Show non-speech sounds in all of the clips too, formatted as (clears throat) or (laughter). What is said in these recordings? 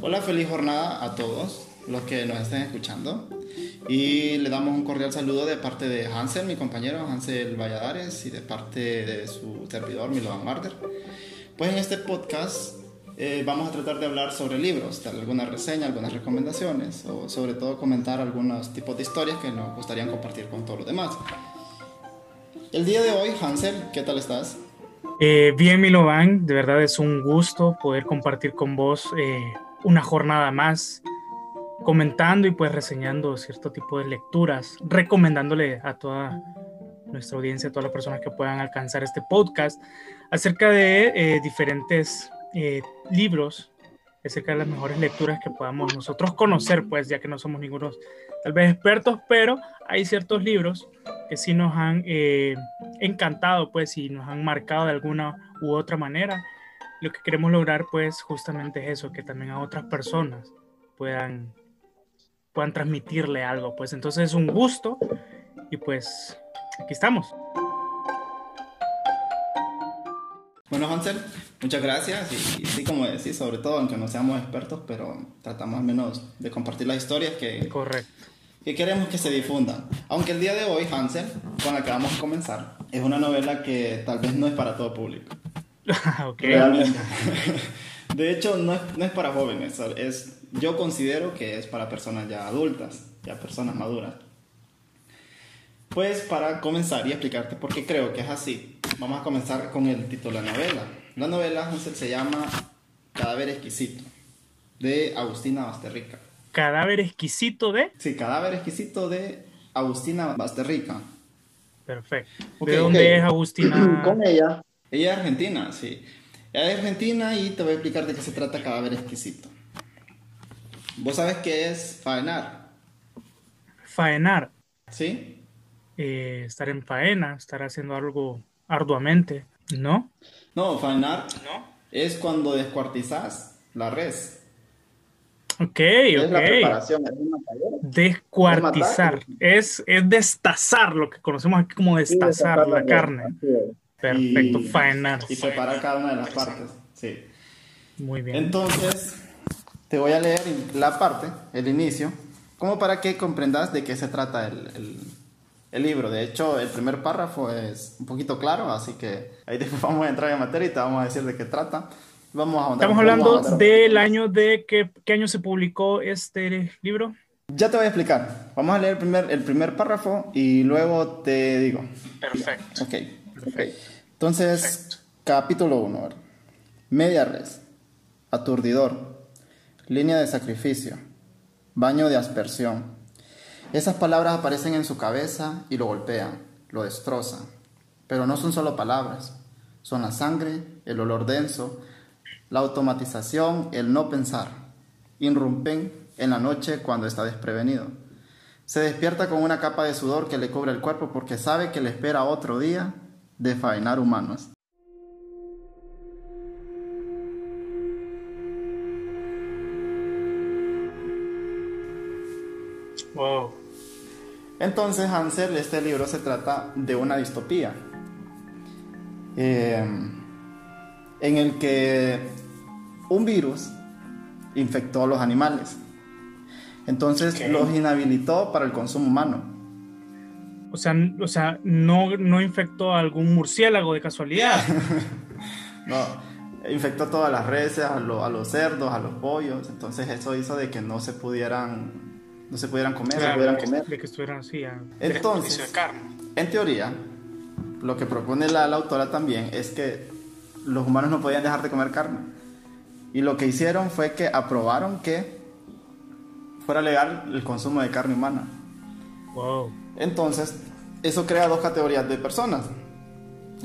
Hola, feliz jornada a todos los que nos estén escuchando. Y le damos un cordial saludo de parte de Hansel, mi compañero Hansel Valladares, y de parte de su servidor Milovan Marder. Pues en este podcast eh, vamos a tratar de hablar sobre libros, dar alguna reseña, algunas recomendaciones, o sobre todo comentar algunos tipos de historias que nos gustaría compartir con todos los demás. El día de hoy, Hansel, ¿qué tal estás? Eh, bien, Milovan, de verdad es un gusto poder compartir con vos eh, una jornada más comentando y pues reseñando cierto tipo de lecturas, recomendándole a toda nuestra audiencia, a todas las personas que puedan alcanzar este podcast, acerca de eh, diferentes eh, libros, acerca de las mejores lecturas que podamos nosotros conocer, pues ya que no somos ningunos tal vez expertos, pero hay ciertos libros que sí nos han eh, encantado, pues, y nos han marcado de alguna u otra manera. Lo que queremos lograr, pues, justamente es eso, que también a otras personas puedan puedan transmitirle algo. Pues entonces es un gusto y pues aquí estamos. Bueno, Hansel, muchas gracias. Y, sí, como decís, sobre todo, aunque no seamos expertos, pero tratamos al menos de compartir las historias que, Correcto. que queremos que se difundan. Aunque el día de hoy, Hansel, con la que vamos a comenzar, es una novela que tal vez no es para todo público. Realmente. (laughs) De hecho, no es, no es para jóvenes, es yo considero que es para personas ya adultas, ya personas maduras. Pues para comenzar y explicarte por qué creo que es así, vamos a comenzar con el título de la novela. La novela se llama Cadáver exquisito, de Agustina Basterrica. Cadáver exquisito de... Sí, Cadáver exquisito de Agustina Basterrica. Perfecto. ¿De dónde es Agustina? Con ella. Ella es argentina, sí. Ella es argentina y te voy a explicar de qué se trata Cadáver exquisito. ¿Vos sabes qué es faenar? Faenar. ¿Sí? Eh, estar en faena, estar haciendo algo arduamente, ¿no? No, faenar ¿No? es cuando descuartizas la res. Ok, es ok. La preparación, es Descuartizar. Es, es destazar, lo que conocemos aquí como destazar, la, carne. Perfecto, faenar. Y preparar cada una de las partes. Sí. Muy bien. Entonces, te voy a leer la parte, el inicio, como para que comprendas de qué se trata el, el, libro. De hecho, el primer párrafo es un poquito claro, así que ahí después (laughs) vamos a entrar en materia y te vamos a decir de qué trata. Vamos a Estamos hablando del año de qué, qué año se publicó este libro. Ya te voy a explicar. Vamos a leer el primer, el primer párrafo y luego te digo. Perfecto. Ok. Perfecto. Entonces, capítulo 1. Media res. Aturdidor línea de sacrificio, baño de aspersión. Esas palabras aparecen en su cabeza y lo golpean, lo destrozan. Pero no son solo palabras, son la sangre, el olor denso, la automatización, el no pensar. Irrumpen en la noche cuando está desprevenido. Se despierta con una capa de sudor que le cubre el cuerpo porque sabe que le espera otro día de faenar humanos. Entonces, Hansel, este libro se trata de una distopía. Eh, en el que un virus infectó a los animales. Entonces los inhabilitó para el consumo humano. O sea, o sea no, no infectó a algún murciélago de casualidad. (laughs) no, infectó a todas las reses, a, a, los cerdos, a los pollos. Entonces eso hizo de que no se pudieran no se pudieran comer, se pudieran comer. De que estuvieran así, Entonces, de carne. en teoría, lo que propone la, autora también es que los humanos no podían dejar de comer carne. Y lo que hicieron fue que aprobaron que fuera legal el consumo de carne humana. Wow. Entonces, eso crea dos categorías de personas.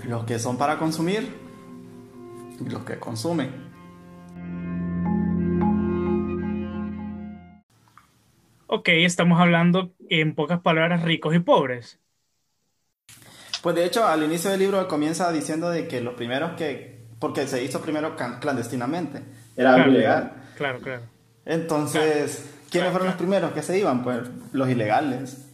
Los que son para consumir y los que consumen. Ok, estamos hablando en pocas palabras ricos y pobres. Pues de hecho, al inicio del libro comienza diciendo de que los primeros que, porque se hizo primero clandestinamente, era claro, ilegal. Claro, claro. Entonces, ¿quiénes fueron los primeros que se iban? Pues los ilegales,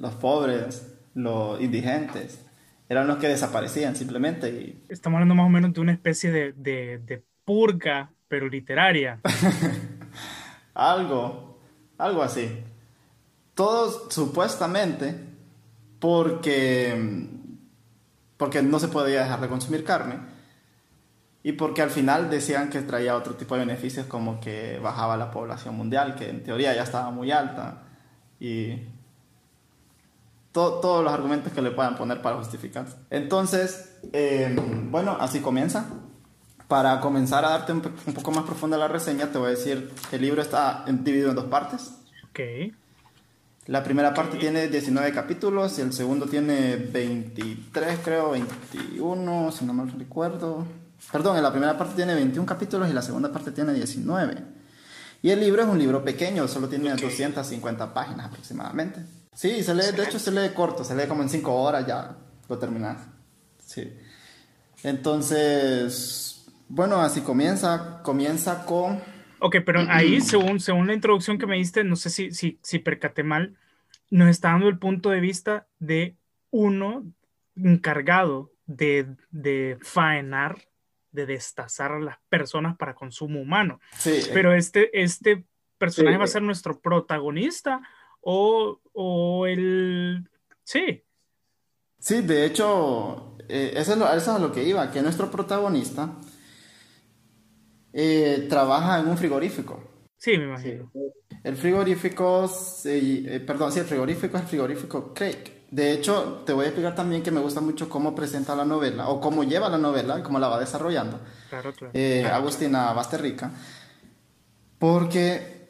los pobres, los indigentes. Eran los que desaparecían simplemente. Y... Estamos hablando más o menos de una especie de, de, de purga, pero literaria. (laughs) algo, algo así. Todos supuestamente porque, porque no se podía dejar de consumir carne y porque al final decían que traía otro tipo de beneficios como que bajaba la población mundial, que en teoría ya estaba muy alta y todos los argumentos que le puedan poner para justificar. Entonces, em, bueno, así comienza. Para comenzar a darte un, poco más profunda la reseña, te voy a decir, el libro está dividido en dos partes. Ok. La primera parte tiene 19 capítulos y el segundo tiene 23, creo, 21, si no mal recuerdo. Perdón, en la primera parte tiene 21 capítulos y la segunda parte tiene 19. Y el libro es un libro pequeño, solo tiene 250 páginas aproximadamente. Sí, se lee, de hecho se lee corto, se lee como en 5 horas ya lo terminas. Sí. Entonces, bueno, así comienza, comienza con... Ok, pero ahí, (clears throat) según, según la introducción que me diste, no sé si, si, si percaté mal, nos está dando el punto de vista de uno encargado de, de faenar, de destazar a las personas para consumo humano. Sí. Pero este, este personaje va a ser nuestro protagonista o, o el... Sí. Sí, de hecho, eh, eso, es lo, eso, es lo que iba, que nuestro protagonista eh, trabaja en un frigorífico. Sí, me imagino. El frigorífico, eh, perdón, sí, el frigorífico es el frigorífico Craig. De hecho, te voy a explicar también que me gusta mucho cómo presenta la novela, o cómo lleva la novela, cómo la va desarrollando. Claro, claro. Agustina Basterrica. Porque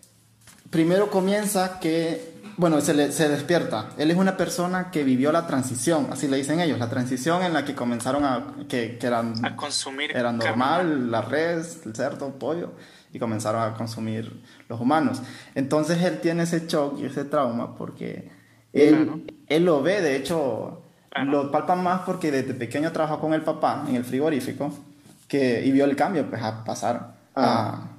primero comienza que bueno, se, le, se despierta. Él es una persona que vivió la transición, así le dicen ellos, la transición en la que comenzaron a, que, que eran, a consumir. Era normal, la res, el cerdo, el pollo, y comenzaron a consumir los humanos. Entonces él tiene ese shock y ese trauma porque él, él lo ve, de hecho, lo palpa más porque desde pequeño trabajó con el papá en el frigorífico que, y vio el cambio, pues a pasar a,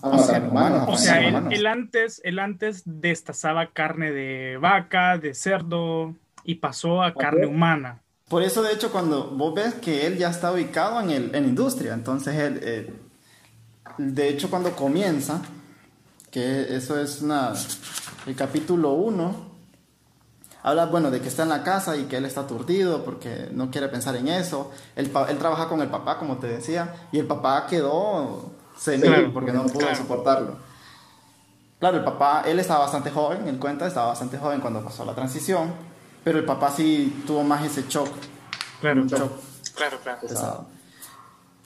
humanos. O sea, él, antes, él antes destazaba carne de vaca, de cerdo y pasó a carne humana. Por eso, de hecho, cuando vos ves que él ya está ubicado en, el, en industria, entonces él, eh, de hecho, cuando comienza, que eso es una, el capítulo 1, habla, bueno, de que está en la casa y que él está aturdido porque no quiere pensar en eso. Él, él trabaja con el papá, como te decía, y el papá quedó senil porque no pudo soportarlo. Claro, el papá, él estaba bastante joven, él cuenta, estaba bastante joven cuando pasó la transición, pero el papá sí tuvo más ese shock. Claro, shock claro, claro.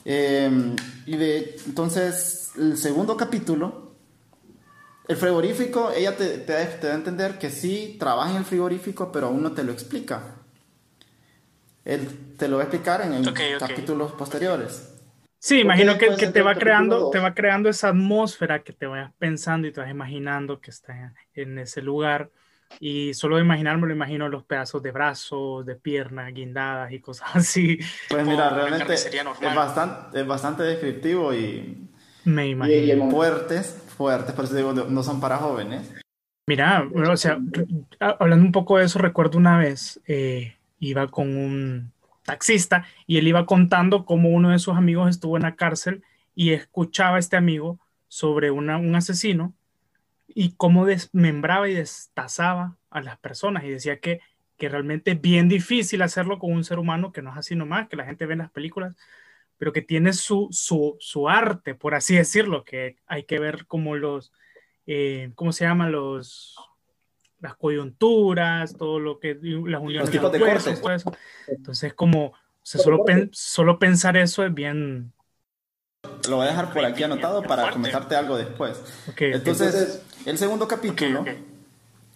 Em, y de, entonces, el segundo capítulo, el frigorífico, ella te, te, da a entender que sí trabaja en el frigorífico, pero aún no te lo explica. Él te lo va a explicar en, capítulos posteriores. Sí, imagino que, que te va creando, te va creando esa atmósfera que te vayas pensando y te vas imaginando que está en ese lugar. Y solo de imaginarme lo imagino los pedazos de brazos, de piernas, guindadas y cosas (laughs) así. Pues mira, realmente es bastante, es bastante descriptivo y, Me imagino. y fuertes, fuertes, por eso digo, no son para jóvenes. Mira, o sea, hablando un poco de eso, recuerdo una vez, eh, iba con un, taxista y él iba contando cómo uno de sus amigos estuvo en la cárcel y escuchaba a este amigo sobre un asesino y cómo desmembraba y destazaba a las personas y decía que, que realmente es bien difícil hacerlo con un ser humano que no es así nomás, que la gente ve en las películas, pero que tiene su, su, su arte, por así decirlo, que hay que ver como los, eh, ¿cómo se llaman los las coyunturas, todo lo que las uniones de, los todo eso. Entonces, como solo, solo pensar eso es bien. Lo voy a dejar por aquí anotado para comentarte algo después. Entonces, el segundo capítulo,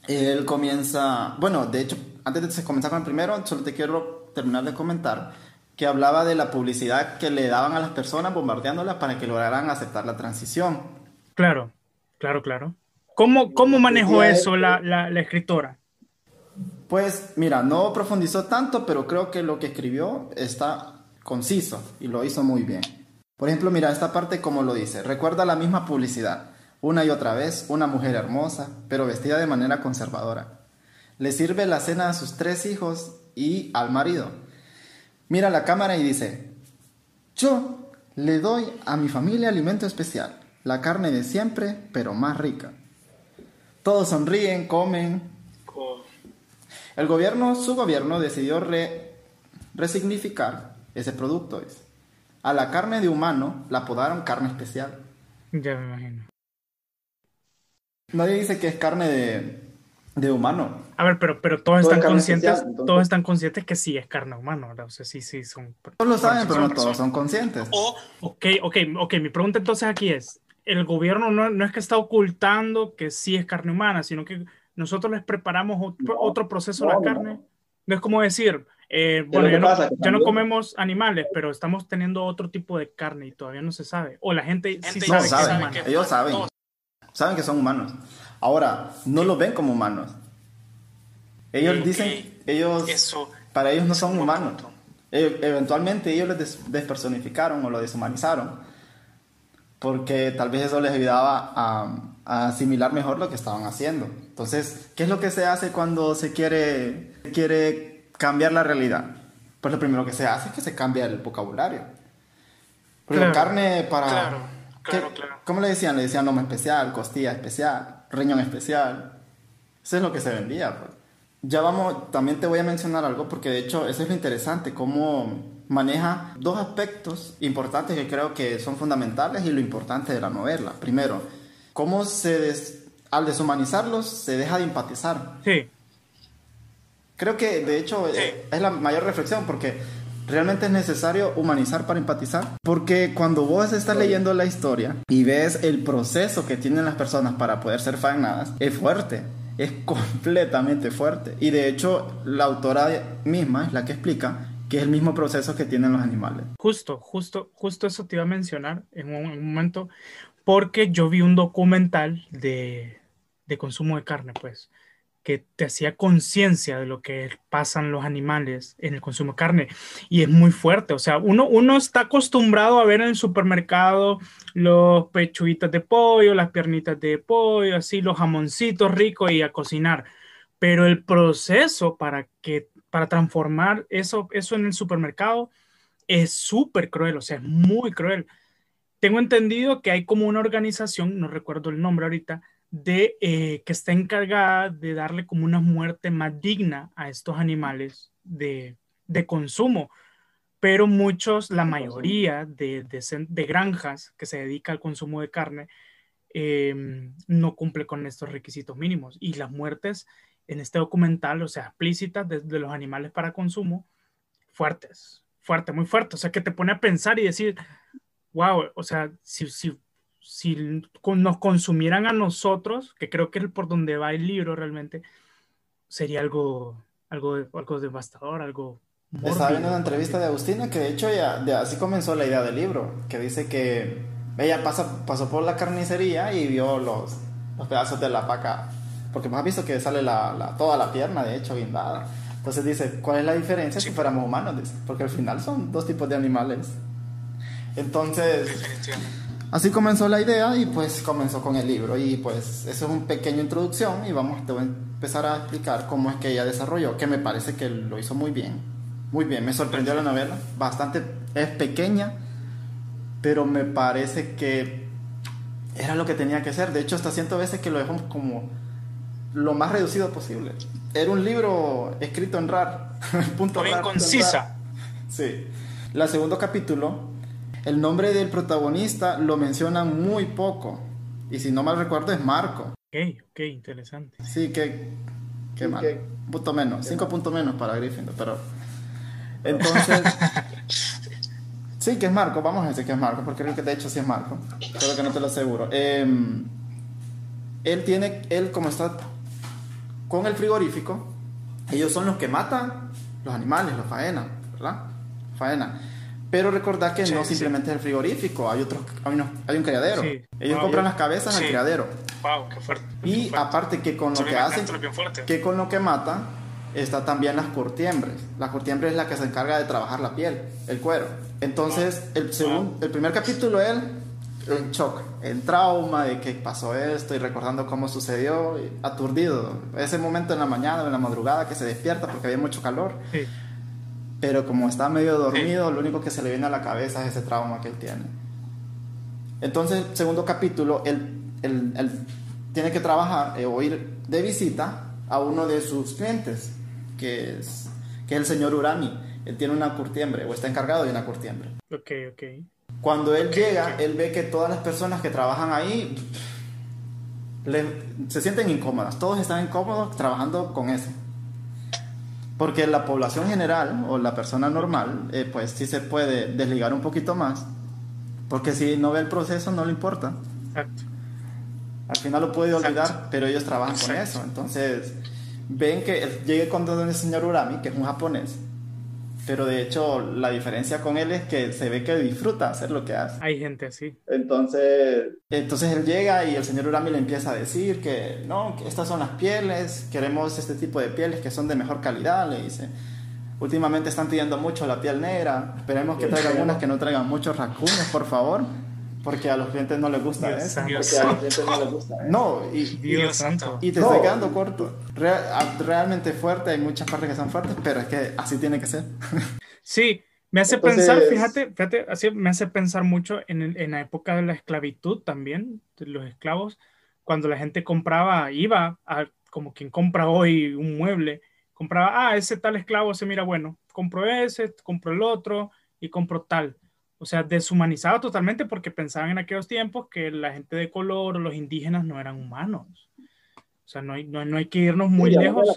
él comienza, bueno, de hecho, antes de comenzar con el primero, solo te quiero terminar de comentar que hablaba de la publicidad que le daban a las personas bombardeándolas para que lograran aceptar la transición. Claro, claro, claro. ¿Cómo, cómo manejó eso la, la, la, escritora? Pues mira, no profundizó tanto, pero creo que lo que escribió está conciso y lo hizo muy bien. Por ejemplo, mira esta parte como lo dice. Recuerda la misma publicidad. Una y otra vez, una mujer hermosa, pero vestida de manera conservadora. Le sirve la cena a sus tres hijos y al marido. Mira la cámara y dice, yo le doy a mi familia alimento especial, la carne de siempre, pero más rica. Todos sonríen, comen. El gobierno, su gobierno decidió resignificar ese producto. A la carne de humano la apodaron carne especial. Ya me imagino. Nadie dice que es carne de, de humano. A ver, pero, pero todos están conscientes, todos están conscientes que sí es carne humana, O sea, sí, sí, son. Todos lo saben, pero no todos son conscientes. O, ok, ok, ok, mi pregunta entonces aquí es, el gobierno no, no es que está ocultando que sí es carne humana, sino que nosotros les preparamos otro, proceso a la carne. No es como decir, eh, bueno, ya no, comemos animales, pero estamos teniendo otro tipo de carne y todavía no se sabe. O la gente, sí sabe, que, ellos saben, saben que son humanos. Ahora, no lo ven como humanos. Ellos dicen, ellos, para ellos no son humanos. E, eventualmente ellos les despersonificaron o lo deshumanizaron porque tal vez eso les ayudaba a, asimilar mejor lo que estaban haciendo. Entonces, ¿qué es lo que se hace cuando se quiere, quiere cambiar la realidad? Pues lo primero que se hace es que se cambia el vocabulario. Porque carne para... Claro, claro, claro. ¿Cómo le decían? Le decían lomo especial, costilla especial, riñón especial. Eso es lo que se vendía. Pues. Ya vamos, también te voy a mencionar algo porque de hecho eso es lo interesante, cómo maneja dos aspectos importantes que creo que son fundamentales y lo importante de la novela. Primero, cómo se al deshumanizarlos se deja de empatizar. Sí. Creo que de hecho es la mayor reflexión porque realmente es necesario humanizar para empatizar. Porque cuando vos estás leyendo la historia y ves el proceso que tienen las personas para poder ser fanadas, es fuerte es (laughs) completamente fuerte. Y de hecho, la autora misma es la que explica que es el mismo proceso que tienen los animales. Justo, justo, justo eso te iba a mencionar en un, momento, porque yo vi un documental de, de consumo de carne, pues, que te hacía conciencia de lo que pasan los animales en el consumo de carne. Y es muy fuerte. O sea, uno, uno está acostumbrado a ver en el supermercado los pechuitas de pollo, las piernitas de pollo, así, los jamoncitos ricos y a cocinar. Pero el proceso para, que, para transformar eso, eso en el supermercado es súper cruel, o sea, es muy cruel. Tengo entendido que hay como una organización, no recuerdo el nombre ahorita, de eh, que está encargada de darle como una muerte más digna a estos animales de, consumo. Pero muchos, la mayoría de, granjas que se dedica al consumo de carne, em, no cumple con estos requisitos mínimos. Y las muertes en este documental, o sea, explícitas de, los animales para consumo, fuertes, fuerte, muy fuerte. O sea, que te pone a pensar y decir, wow, o sea, si, si si nos consumieran a nosotros, que creo que es por donde va el libro realmente, sería algo, algo, algo devastador, algo... Estaba viendo una entrevista de Agustina que de hecho ya de, así comenzó la idea del libro, que dice que ella pasa, pasó por la carnicería y vio los, los pedazos de la vaca, porque hemos visto que sale la, toda la pierna, de hecho, guindada. Entonces dice, ¿cuál es la diferencia si fuéramos humanos? Porque al final son dos tipos de animales. Entonces... Así comenzó la idea y pues comenzó con el libro y pues eso es una pequeña introducción y vamos a empezar a explicar cómo es que ella desarrolló, que me parece que lo hizo muy bien, muy bien, me sorprendió la novela, bastante, es pequeña, pero me parece que era lo que tenía que ser, de hecho hasta ciento veces que lo dejó como lo más reducido posible. Era un libro escrito en RAR, (laughs) punto Muy concisa. Sí. El segundo capítulo el nombre del protagonista lo mencionan muy poco. Y si no mal recuerdo es Marco. Ok, ok, interesante. Sí, que, que mal. Un punto menos, cinco puntos menos para Gryffindor, pero... Entonces... (laughs) sí, que es Marco, vamos a decir que es Marco, porque creo que de hecho sí es Marco. Pero que no te lo aseguro. Em, él tiene, él como está con el frigorífico, ellos son los que matan los animales, los faena, ¿verdad? Faena. Pero recordad que no simplemente es el frigorífico, hay otros, hay, un criadero. Ellos compran las cabezas al criadero. Wow, qué fuerte. Y aparte que con lo que hacen, que con lo que matan, está también las curtiembres. La curtiembre es la que se encarga de trabajar la piel, el cuero. Entonces, el, segundo, el primer capítulo, él en shock, en trauma de que pasó esto y recordando cómo sucedió, aturdido. Ese momento en la mañana o en la madrugada que se despierta porque había mucho calor. Sí pero como está medio dormido, lo único que se le viene a la cabeza es ese trauma que él tiene. Entonces, segundo capítulo, él, él, tiene que trabajar eh, o ir de visita a uno de sus clientes, que es, que es el señor Urami. Él tiene una curtiembre o está encargado de una curtiembre. Ok, ok. Cuando él llega, él ve que todas las personas que trabajan ahí se sienten incómodas. Todos están incómodos trabajando con eso. Porque la población general o la persona normal, eh, pues sí se puede desligar un poquito más. Porque si no ve el proceso, no le importa. Exacto. Al final lo puede olvidar, pero ellos trabajan con eso. Entonces, ven que llegue con el señor Urami, que es un japonés, pero de hecho la diferencia con él es que se ve que disfruta hacer lo que hace. Hay gente así. Entonces, entonces él llega y el señor Urami le empieza a decir que no, que estas son las pieles, queremos este tipo de pieles que son de mejor calidad, le dice. Últimamente están pidiendo mucho la piel negra, esperemos que traigan unas que no traigan muchos racunes, por favor. Porque a los clientes no les gusta eso. porque a los clientes no les gusta No, y, Dios santo. y te estoy quedando corto. realmente fuerte, hay muchas partes que son fuertes, pero es que así tiene que ser. Sí, me hace pensar, fíjate, fíjate, así me hace pensar mucho en, en la época de la esclavitud también, de los esclavos, cuando la gente compraba, iba a, como quien compra hoy un mueble, compraba, ah, ese tal esclavo se mira bueno, compro ese, compro el otro y compro tal o sea, deshumanizado totalmente porque pensaban en aquellos tiempos que la gente de color o los indígenas no eran humanos. O sea, no hay, no, hay que irnos muy lejos.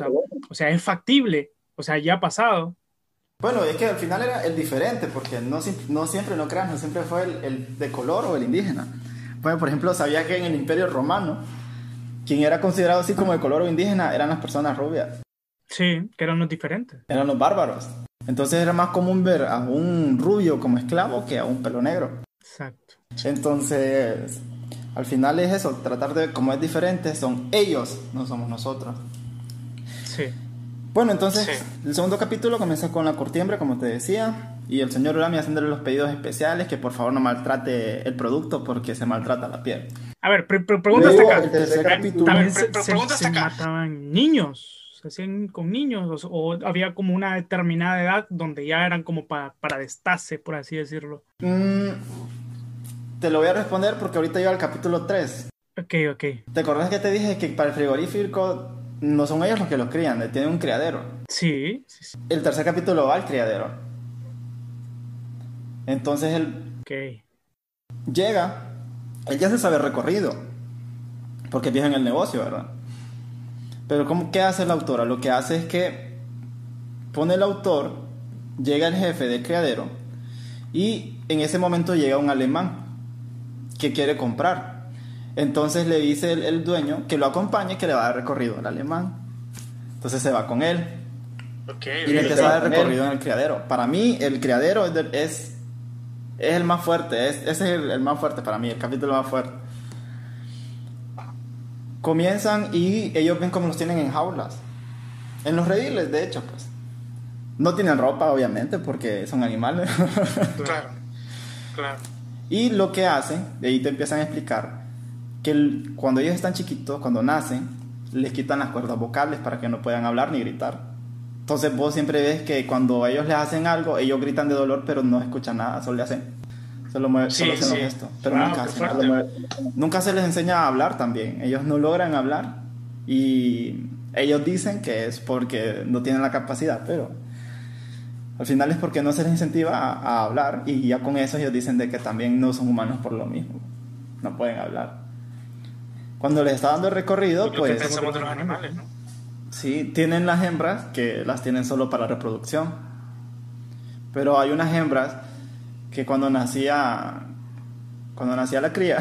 O sea, es factible. O sea, ya ha pasado. Bueno, es que al final era el diferente, porque no, no siempre, no crean, no siempre fue el, el, de color o el indígena. Bueno, por ejemplo, sabía que en el Imperio Romano, quien era considerado así como de color o indígena eran las personas rubias. Sí, que eran los diferentes. Eran los bárbaros. Entonces era más común ver a un rubio como esclavo que a un pelo negro. Exacto. Entonces, al final es eso, tratar de, como es diferente, son ellos, no somos nosotros. Sí. Bueno, entonces el segundo capítulo comienza con la curtiembre, como te decía, y el señor Urami haciéndole los pedidos especiales que por favor no maltrate el producto porque se maltrata la piel. A ver, pregunta hasta acá. También se mataban niños se hacían con niños o, había como una determinada edad donde ya eran como para, para destace, por así decirlo? Mm, te lo voy a responder porque ahorita iba al capítulo 3. Ok, ok. ¿Te acuerdas que te dije que para el frigorífico no son ellos los que los crían, tienen un criadero? Sí, El tercer capítulo va al criadero. Entonces él okay. llega, él ya se sabe recorrido, porque vive en el negocio, ¿verdad? Pero ¿cómo, ¿qué hace la autora? Lo que hace es que pone el autor, llega el jefe del criadero y en ese momento llega un alemán que quiere comprar. Entonces le dice el, dueño que lo acompañe, que le va a dar recorrido al alemán. Entonces se va con él. y le empieza a dar recorrido en el criadero. Para mí el criadero es, es, el más fuerte, es, ese es el más fuerte para mí, el capítulo más fuerte comienzan y ellos ven cómo los tienen en jaulas. En los rediles, de hecho, pues. No tienen ropa, obviamente, porque son animales. claro, (laughs) claro. Y lo que hacen, de ahí te empiezan a explicar, que cuando ellos están chiquitos, cuando nacen, les quitan las cuerdas vocales para que no puedan hablar ni gritar. Entonces vos siempre ves que cuando ellos les hacen algo, ellos gritan de dolor, pero no escuchan nada, solo le hacen Solo, mueve, solo hacen esto. Pero nunca, nunca se les enseña a hablar también. Ellos no logran hablar y ellos dicen que es porque no tienen la capacidad, pero al final es porque no se les incentiva a, hablar y ya con eso ellos dicen de que también no son humanos por lo mismo. No pueden hablar. Cuando les está dando el recorrido, pues... pensamos de los animales, ¿no? Sí, tienen las hembras que las tienen solo para reproducción. Pero hay unas hembras que cuando nacía, cuando nacía la cría,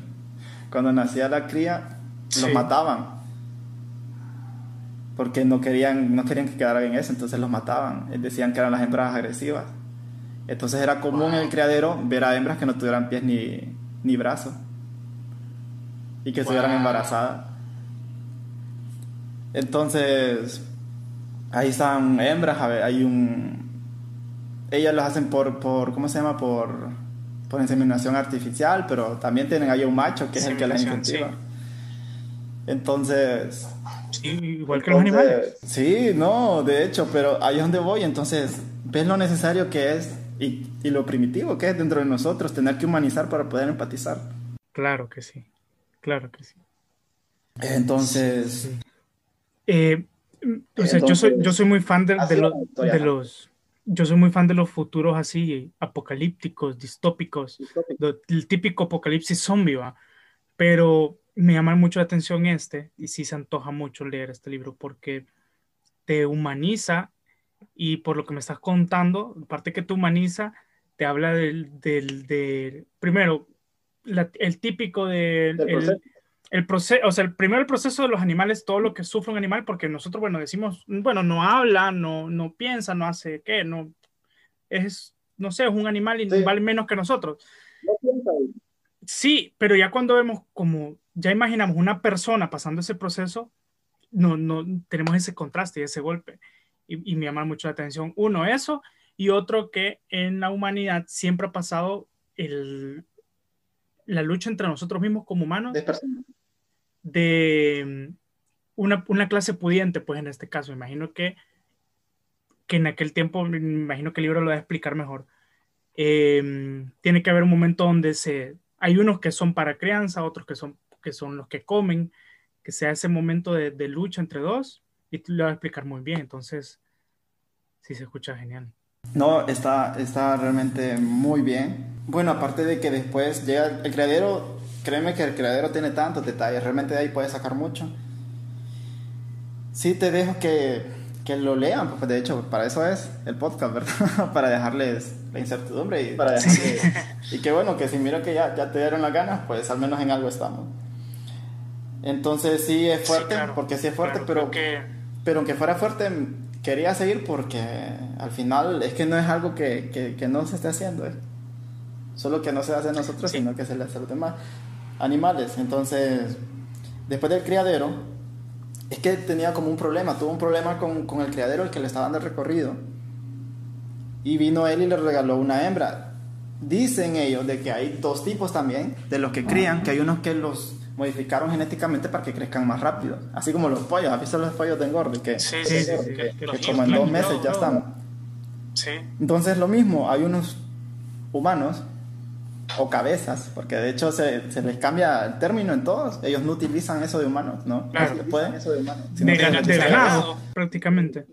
(laughs) cuando nacía la cría, los mataban. Porque no querían, no querían que quedara en eso, entonces los mataban. Decían que eran las hembras agresivas. Entonces era común en el criadero ver a hembras que no tuvieran pies ni, ni brazos. Y que estuvieran embarazadas. Entonces, ahí están hembras, hay un, ellas lo hacen por, por ¿cómo se llama? Por, por inseminación artificial, pero también tienen ahí un macho que es el que las incentiva. Entonces... igual que los animales. Sí, no, de hecho, pero ahí es donde voy, entonces ves lo necesario que es y, y lo primitivo que es dentro de nosotros, tener que humanizar para poder empatizar. Claro que sí, claro que sí. Entonces... Eh, o sea, yo, soy, yo soy muy fan de, de, los... Yo soy muy fan de los futuros así, apocalípticos, distópicos, el típico apocalipsis zombie, ¿va? Pero me llama mucho la atención este, y sí se antoja mucho leer este libro, porque te humaniza y por lo que me estás contando, aparte que te humaniza, te habla del, del, primero, el típico del, el, proceso, o sea, el primero el proceso de los animales, todo lo que sufre un animal, porque nosotros, bueno, decimos, bueno, no habla, no, no piensa, no hace qué, no, es, no sé, es un animal y vale menos que nosotros. No piensa. Sí, pero ya cuando vemos como, ya imaginamos una persona pasando ese proceso, no, no tenemos ese contraste y ese golpe. Y, y me llama mucho la atención, uno, eso, y otro que en la humanidad siempre ha pasado el, la lucha entre nosotros mismos como humanos de, mm, una, una, clase pudiente, pues en este caso, imagino que, que en aquel tiempo, imagino que el libro lo va a explicar mejor, em, tiene que haber un momento donde se, hay unos que son para crianza, otros que son, que son los que comen, que sea ese momento de, de lucha entre dos, y lo va a explicar muy bien, entonces, sí se escucha genial. No, está, está realmente muy bien. Bueno, aparte de que después llega el criadero, créeme que el criadero tiene tantos detalles, realmente de ahí puedes sacar mucho. Sí, te dejo que, que lo lean, pues de hecho, para eso es el podcast, ¿verdad? (laughs) para dejarles la incertidumbre y para dejarles... y que bueno, que si miro que ya, ya te dieron las ganas, pues al menos en algo estamos. Entonces sí es fuerte, porque sí es fuerte, pero, pero aunque fuera fuerte, quería seguir porque al final es que no es algo que, que, no se esté haciendo, ¿eh? solo que no se hace a nosotros, sino que se le hace a los demás animales. Entonces, después del criadero, es que tenía como un problema, tuvo un problema con, con el criadero, el que le estaba dando el recorrido. Y vino él y le regaló una hembra. Dicen ellos de que hay dos tipos también, de los que crían, que hay unos que los modificaron genéticamente para que crezcan más rápido. Así como los pollos. ¿Has visto los pollos de engorde? Que, sí, sí, sí, que, como en dos meses ya están. Sí. Entonces lo mismo, hay unos humanos o cabezas, porque de hecho se, se, les cambia el término en todos. Ellos no utilizan eso de humanos, ¿no? Claro. No pueden eso de humanos. De, ganado, prácticamente.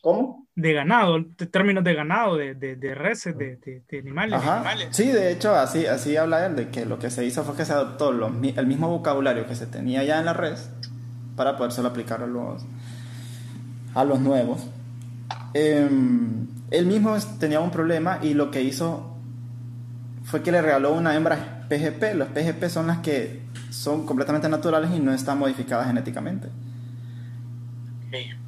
¿Cómo? De ganado, de términos de ganado, de, de, de reses, de, de animales, animales, Sí, de hecho, así, así habla él, de que lo que se hizo fue que se adoptó el mismo vocabulario que se tenía ya en la res para podérselo aplicar a los, a los nuevos. Em, él mismo tenía un problema y lo que hizo fue que le regaló una hembra PGP. Los PGP son las que son completamente naturales y no están modificadas genéticamente.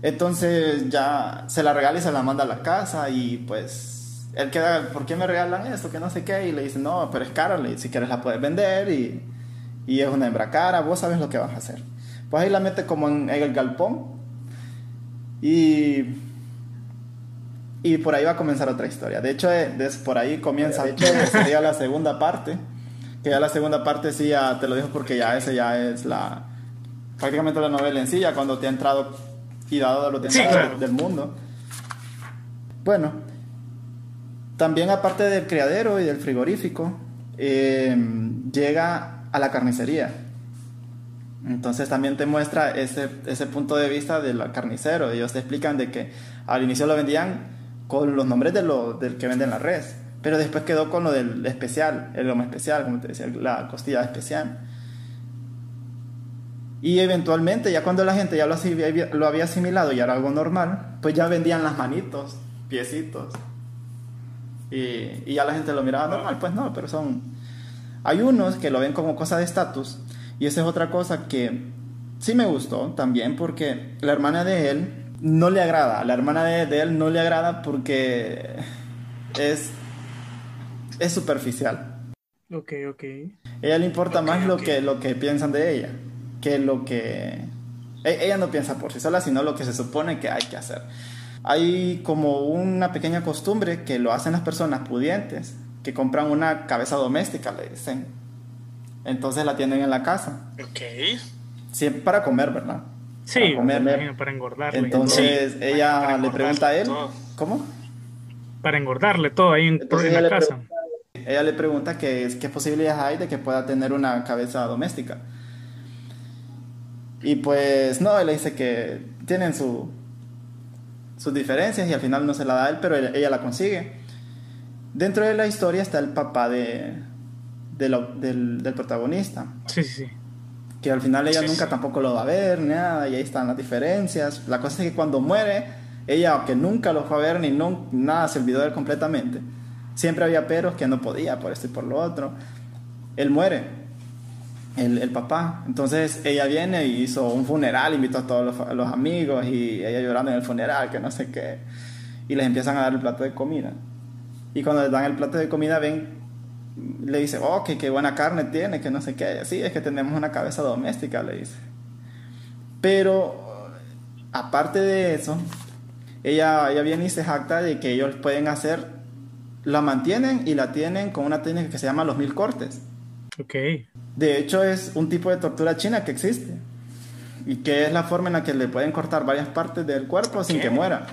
Entonces ya se la regala y se la manda a la casa y pues él queda, ¿por qué me regalan esto? Que no sé qué. Y le dice, no, pero es cara, si quieres la puedes vender y, y, es una hembra cara, vos sabes lo que vas a hacer. Pues ahí la mete como en, el galpón y, y por ahí va a comenzar otra historia. De hecho, es, por ahí comienza, (laughs) sería la segunda parte. Que ya la segunda parte sí, ya te lo dijo porque ya ese ya es la prácticamente la novela en sí, ya cuando te ha entrado y dado los demás del mundo. Bueno, también aparte del criadero y del frigorífico, eh, llega a la carnicería. Entonces también te muestra ese, ese punto de vista del carnicero. Ellos te explican de que al inicio lo vendían con los nombres de lo, del que venden la res, pero después quedó con lo del especial, el lomo especial, como te decía, la costilla especial. Y eventualmente, ya cuando la gente ya lo, lo había asimilado y era algo normal, pues ya vendían las manitos, piecitos. Y, y, ya la gente lo miraba normal, pues no, pero son... Hay unos que lo ven como cosa de estatus y esa es otra cosa que sí me gustó también porque la hermana de él no le agrada, la hermana de, de él no le agrada porque es, es superficial. Ok, ok. A ella le importa más Lo, que, lo que piensan de ella que lo que... E, ella no piensa por sí sola, sino lo que se supone que hay que hacer. Hay como una pequeña costumbre que lo hacen las personas pudientes, que compran una cabeza doméstica, le dicen. Entonces la tienen en la casa. Ok. Siempre para comer, ¿verdad? Sí, para, para engordarle. Entonces ella le pregunta a él, ¿cómo? Para engordarle todo ahí en, la casa. ella le pregunta qué, qué posibilidades hay de que pueda tener una cabeza doméstica. Y pues no, él le dice que tienen su, sus diferencias y al final no se la da él, pero ella, la consigue. Dentro de la historia está el papá de, del, del, protagonista. Sí, sí, sí. Que al final ella nunca tampoco lo va a ver, nada, y ahí están las diferencias. La cosa es que cuando muere, ella, aunque nunca lo fue a ver ni no, nada, se olvidó de él completamente. Siempre había peros que no podía por esto y por lo otro. Él muere, el, el papá. Entonces ella viene y hizo un funeral, invitó a todos los, los, amigos y ella llorando en el funeral, que no sé qué. Y les empiezan a dar el plato de comida. Y cuando les dan el plato de comida, ven le dice, oh, que qué buena carne tiene, que no sé qué. Sí, es que tenemos una cabeza doméstica, le dice. Pero, aparte de eso, ella, ella viene y se jacta de que ellos pueden hacer, la mantienen y la tienen con una técnica que se llama los mil cortes. Ok. De hecho, es un tipo de tortura china que existe. Y que es la forma en la que le pueden cortar varias partes del cuerpo sin que muera.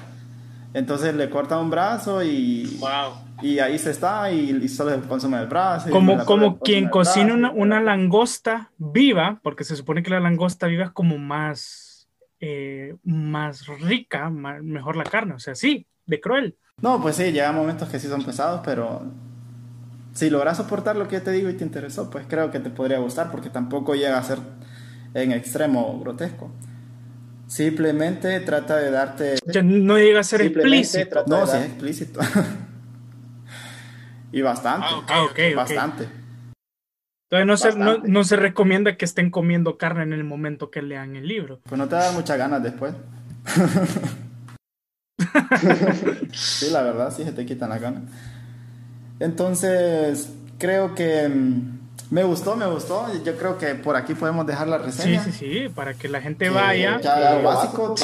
Entonces le corta un brazo y... Wow y ahí se está y, solo consume el brazo. Como, como quien cocina una, una, langosta viva, porque se supone que la langosta viva es como más, eh, más rica, mejor la carne, o sea, sí, de cruel. No, pues sí, llega momentos que sí son pesados, pero si logras soportar lo que yo te digo y te interesó, pues creo que te podría gustar, porque tampoco llega a ser en extremo grotesco. Simplemente trata de darte... no llega a ser explícito. No, sí, es explícito. (laughs) Y bastante. Ah, okay, bastante. Entonces no se, no, no, se recomienda que estén comiendo carne en el momento que lean el libro. Pues no te da muchas ganas después. (laughs) sí, la verdad, sí se te quitan las ganas. Entonces, creo que mm, me gustó, me gustó. Yo creo que por aquí podemos dejar la reseña. Sí, sí, sí, para que la gente vaya, básico,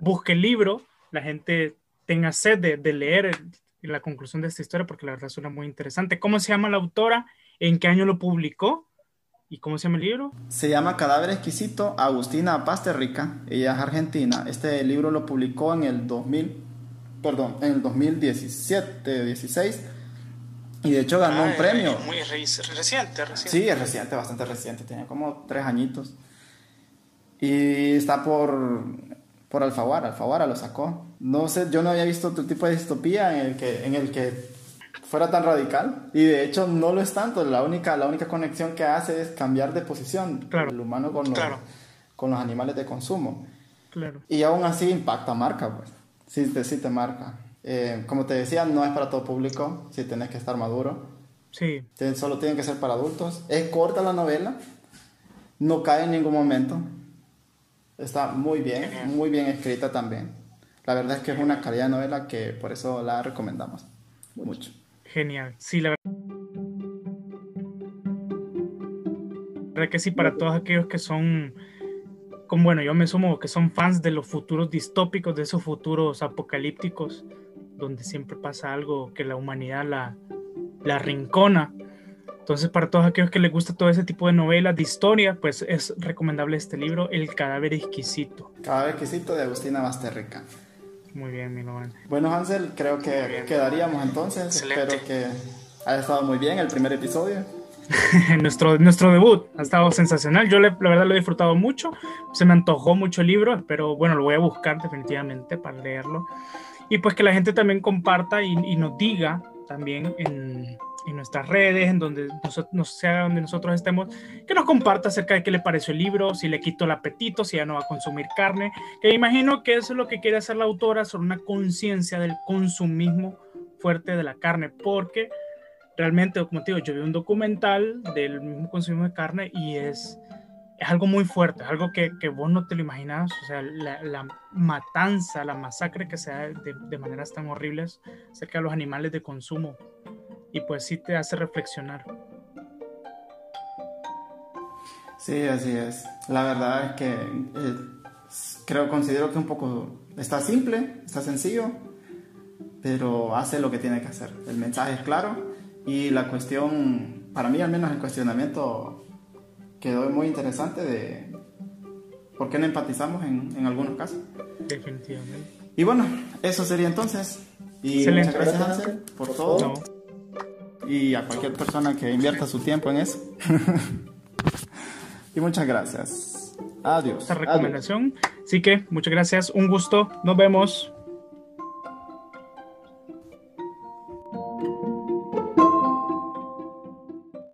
busque el libro, la gente tenga sed de, de leer la conclusión de esta historia porque la verdad suena muy interesante. ¿Cómo se llama la autora? ¿En qué año lo publicó? ¿Y cómo se llama el libro? Se llama Cadáver Exquisito, Agustina Pasterrica. Ella es argentina. Este libro lo publicó en el 2000, perdón, en el 2017, 16. Y de hecho ganó un ah, premio. Muy reciente, reciente. Sí, es reciente, bastante reciente. Tiene como tres añitos. Y está por por Alfaguara, Alfaguara lo sacó. No sé, yo no había visto otro tipo de distopía en el que, en el que fuera tan radical y de hecho no lo es tanto, la única, la única conexión que hace es cambiar de posición el humano con los, con los animales de consumo. Claro. Y aún así impacta, marca, pues. Sí te, sí te marca. Eh, como te decía, no es para todo público, si tienes que estar maduro. Sí. Solo tienen que ser para adultos. Es corta la novela, no cae en ningún momento. Está muy bien, muy bien escrita también. La verdad es que es una calidad de novela que por eso la recomendamos mucho. Genial. Sí, la verdad que sí, para todos aquellos que son, como bueno, yo me sumo que son fans de los futuros distópicos, de esos futuros apocalípticos, donde siempre pasa algo que la humanidad la, la rincona entonces, para todos aquellos que les gusta todo ese tipo de novelas, de historia, pues es recomendable este libro, El cadáver exquisito. Cadáver exquisito de Agustina Basterrica. Muy bien, mi Bueno, Hansel, creo que quedaríamos entonces. Espero que haya estado muy bien el primer episodio. (laughs) nuestro, nuestro debut ha estado sensacional. Yo la verdad lo he disfrutado mucho. Se me antojó mucho el libro, pero bueno, lo voy a buscar definitivamente para leerlo. Y pues que la gente también comparta y, y nos diga también en, en nuestras redes, en donde no sea donde nosotros estemos, que nos comparta acerca de qué le pareció el libro, si le quitó el apetito, si ya no va a consumir carne, que imagino que eso es lo que quiere hacer la autora sobre una conciencia del consumismo fuerte de la carne, porque realmente, como te digo, yo vi un documental del mismo consumo de carne y es, es algo muy fuerte, algo que, que, vos no te lo imaginas, o sea, la, la matanza, la masacre que se da de, de maneras tan horribles acerca de los animales de consumo y pues sí te hace reflexionar. Sí, así es. La verdad es que eh, creo, considero que un poco está simple, está sencillo, pero hace lo que tiene que hacer. El mensaje es claro y la cuestión, para mí al menos el cuestionamiento quedó muy interesante de por qué no empatizamos en, en algunos casos. Definitivamente. Y bueno, eso sería entonces. Y muchas gracias, Hansel, por todo y a cualquier persona que invierta su tiempo en eso. (laughs) y muchas gracias. Adiós. esta recomendación. Así que muchas gracias, un gusto, nos vemos.